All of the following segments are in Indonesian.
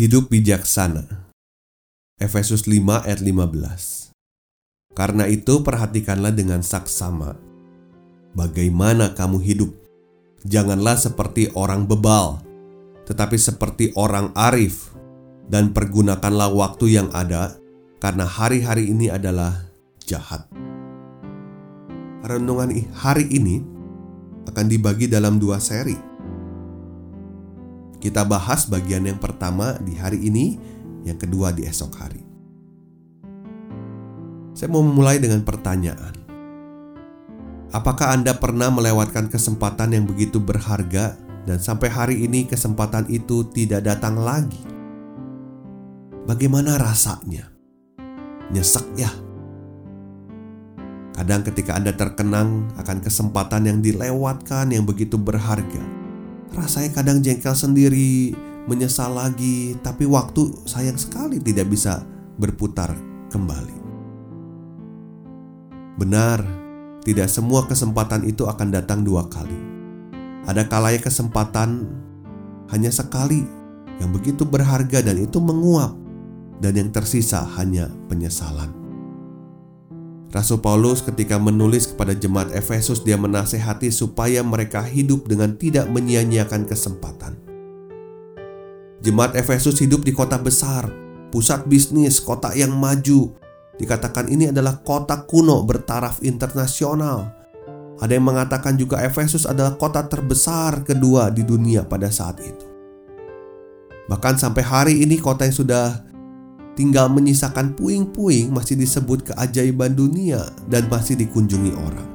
Hidup bijaksana. Efesus 5 ayat 15. Karena itu perhatikanlah dengan saksama bagaimana kamu hidup. Janganlah seperti orang bebal, tetapi seperti orang arif dan pergunakanlah waktu yang ada karena hari-hari ini adalah jahat. Renungan hari ini akan dibagi dalam dua seri. Kita bahas bagian yang pertama di hari ini, yang kedua di esok hari. Saya mau memulai dengan pertanyaan. Apakah Anda pernah melewatkan kesempatan yang begitu berharga dan sampai hari ini kesempatan itu tidak datang lagi? Bagaimana rasanya? Nyesek ya? Kadang ketika Anda terkenang akan kesempatan yang dilewatkan yang begitu berharga, Rasanya kadang jengkel sendiri, menyesal lagi, tapi waktu sayang sekali tidak bisa berputar kembali. Benar, tidak semua kesempatan itu akan datang dua kali. Ada kalanya kesempatan hanya sekali yang begitu berharga dan itu menguap, dan yang tersisa hanya penyesalan. Rasul Paulus ketika menulis kepada jemaat Efesus dia menasehati supaya mereka hidup dengan tidak menyia-nyiakan kesempatan. Jemaat Efesus hidup di kota besar, pusat bisnis, kota yang maju. Dikatakan ini adalah kota kuno bertaraf internasional. Ada yang mengatakan juga Efesus adalah kota terbesar kedua di dunia pada saat itu. Bahkan sampai hari ini kota yang sudah tinggal menyisakan puing-puing masih disebut keajaiban dunia dan masih dikunjungi orang.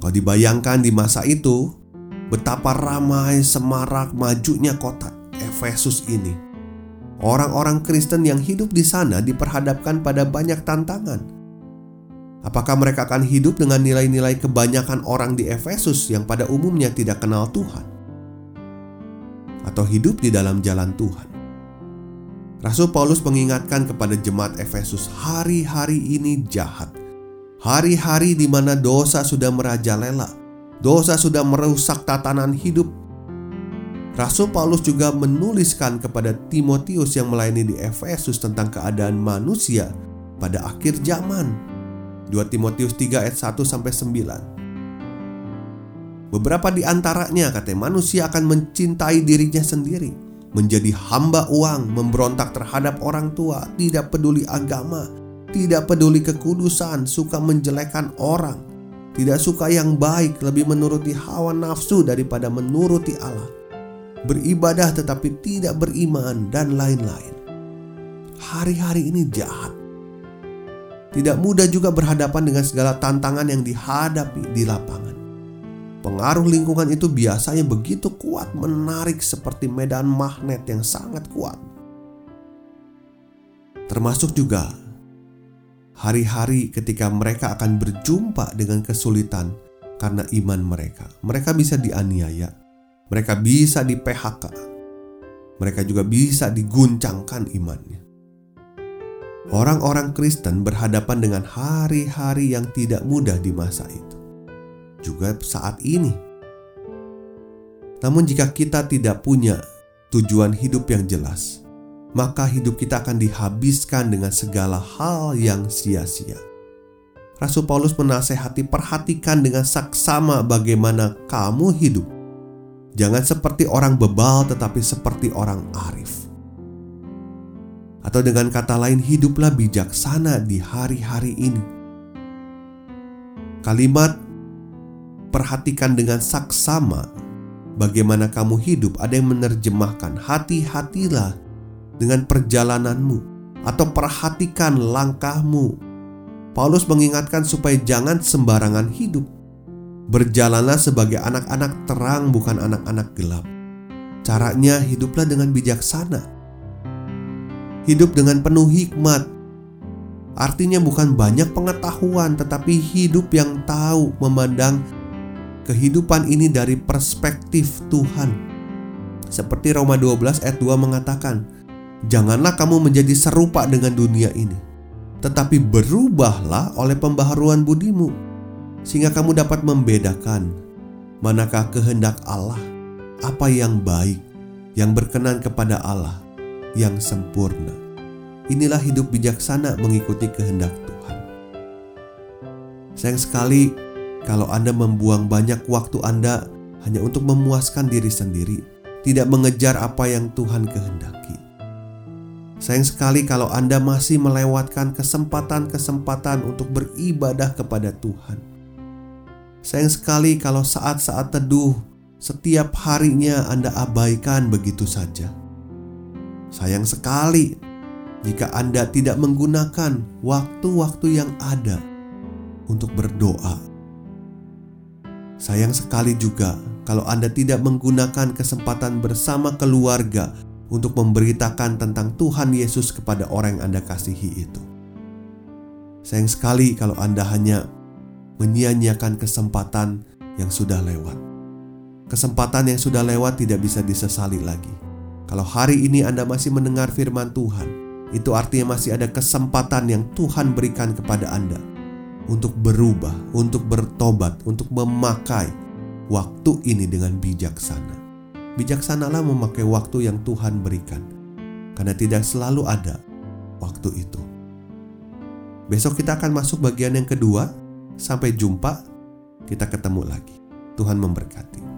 Kalau dibayangkan di masa itu, betapa ramai semarak majunya kota Efesus ini. Orang-orang Kristen yang hidup di sana diperhadapkan pada banyak tantangan. Apakah mereka akan hidup dengan nilai-nilai kebanyakan orang di Efesus yang pada umumnya tidak kenal Tuhan? Atau hidup di dalam jalan Tuhan? Rasul Paulus mengingatkan kepada jemaat Efesus, hari-hari ini jahat. Hari-hari di mana dosa sudah merajalela, dosa sudah merusak tatanan hidup. Rasul Paulus juga menuliskan kepada Timotius yang melayani di Efesus tentang keadaan manusia pada akhir zaman. 2 Timotius 3 ayat 1 sampai 9. Beberapa di antaranya katanya manusia akan mencintai dirinya sendiri menjadi hamba uang, memberontak terhadap orang tua, tidak peduli agama, tidak peduli kekudusan, suka menjelekan orang, tidak suka yang baik, lebih menuruti hawa nafsu daripada menuruti Allah, beribadah tetapi tidak beriman, dan lain-lain. Hari-hari ini jahat. Tidak mudah juga berhadapan dengan segala tantangan yang dihadapi di lapangan. Pengaruh lingkungan itu biasanya begitu kuat, menarik seperti medan magnet yang sangat kuat. Termasuk juga hari-hari ketika mereka akan berjumpa dengan kesulitan karena iman mereka. Mereka bisa dianiaya, mereka bisa di PHK, mereka juga bisa diguncangkan imannya. Orang-orang Kristen berhadapan dengan hari-hari yang tidak mudah di masa itu juga saat ini. Namun, jika kita tidak punya tujuan hidup yang jelas, maka hidup kita akan dihabiskan dengan segala hal yang sia-sia. Rasul Paulus menasehati, "Perhatikan dengan saksama bagaimana kamu hidup. Jangan seperti orang bebal, tetapi seperti orang arif." Atau dengan kata lain, hiduplah bijaksana di hari-hari ini. Kalimat perhatikan dengan saksama bagaimana kamu hidup. Ada yang menerjemahkan, hati-hatilah dengan perjalananmu, atau perhatikan langkahmu. Paulus mengingatkan supaya jangan sembarangan hidup. Berjalanlah sebagai anak-anak terang, bukan anak-anak gelap. Caranya hiduplah dengan bijaksana. Hidup dengan penuh hikmat. Artinya bukan banyak pengetahuan, tetapi hidup yang tahu memandang kehidupan ini dari perspektif Tuhan. Seperti Roma 12 ayat 2 mengatakan, Janganlah kamu menjadi serupa dengan dunia ini, tetapi berubahlah oleh pembaharuan budimu, sehingga kamu dapat membedakan manakah kehendak Allah, apa yang baik, yang berkenan kepada Allah, yang sempurna. Inilah hidup bijaksana mengikuti kehendak Tuhan. Sayang sekali kalau Anda membuang banyak waktu Anda hanya untuk memuaskan diri sendiri, tidak mengejar apa yang Tuhan kehendaki. Sayang sekali kalau Anda masih melewatkan kesempatan-kesempatan untuk beribadah kepada Tuhan. Sayang sekali kalau saat-saat teduh setiap harinya Anda abaikan begitu saja. Sayang sekali jika Anda tidak menggunakan waktu-waktu yang ada untuk berdoa. Sayang sekali juga kalau Anda tidak menggunakan kesempatan bersama keluarga untuk memberitakan tentang Tuhan Yesus kepada orang yang Anda kasihi itu. Sayang sekali kalau Anda hanya menyia-nyiakan kesempatan yang sudah lewat. Kesempatan yang sudah lewat tidak bisa disesali lagi. Kalau hari ini Anda masih mendengar firman Tuhan, itu artinya masih ada kesempatan yang Tuhan berikan kepada Anda untuk berubah, untuk bertobat, untuk memakai waktu ini dengan bijaksana bijaksanalah memakai waktu yang Tuhan berikan, karena tidak selalu ada waktu itu. Besok kita akan masuk bagian yang kedua. Sampai jumpa, kita ketemu lagi. Tuhan memberkati.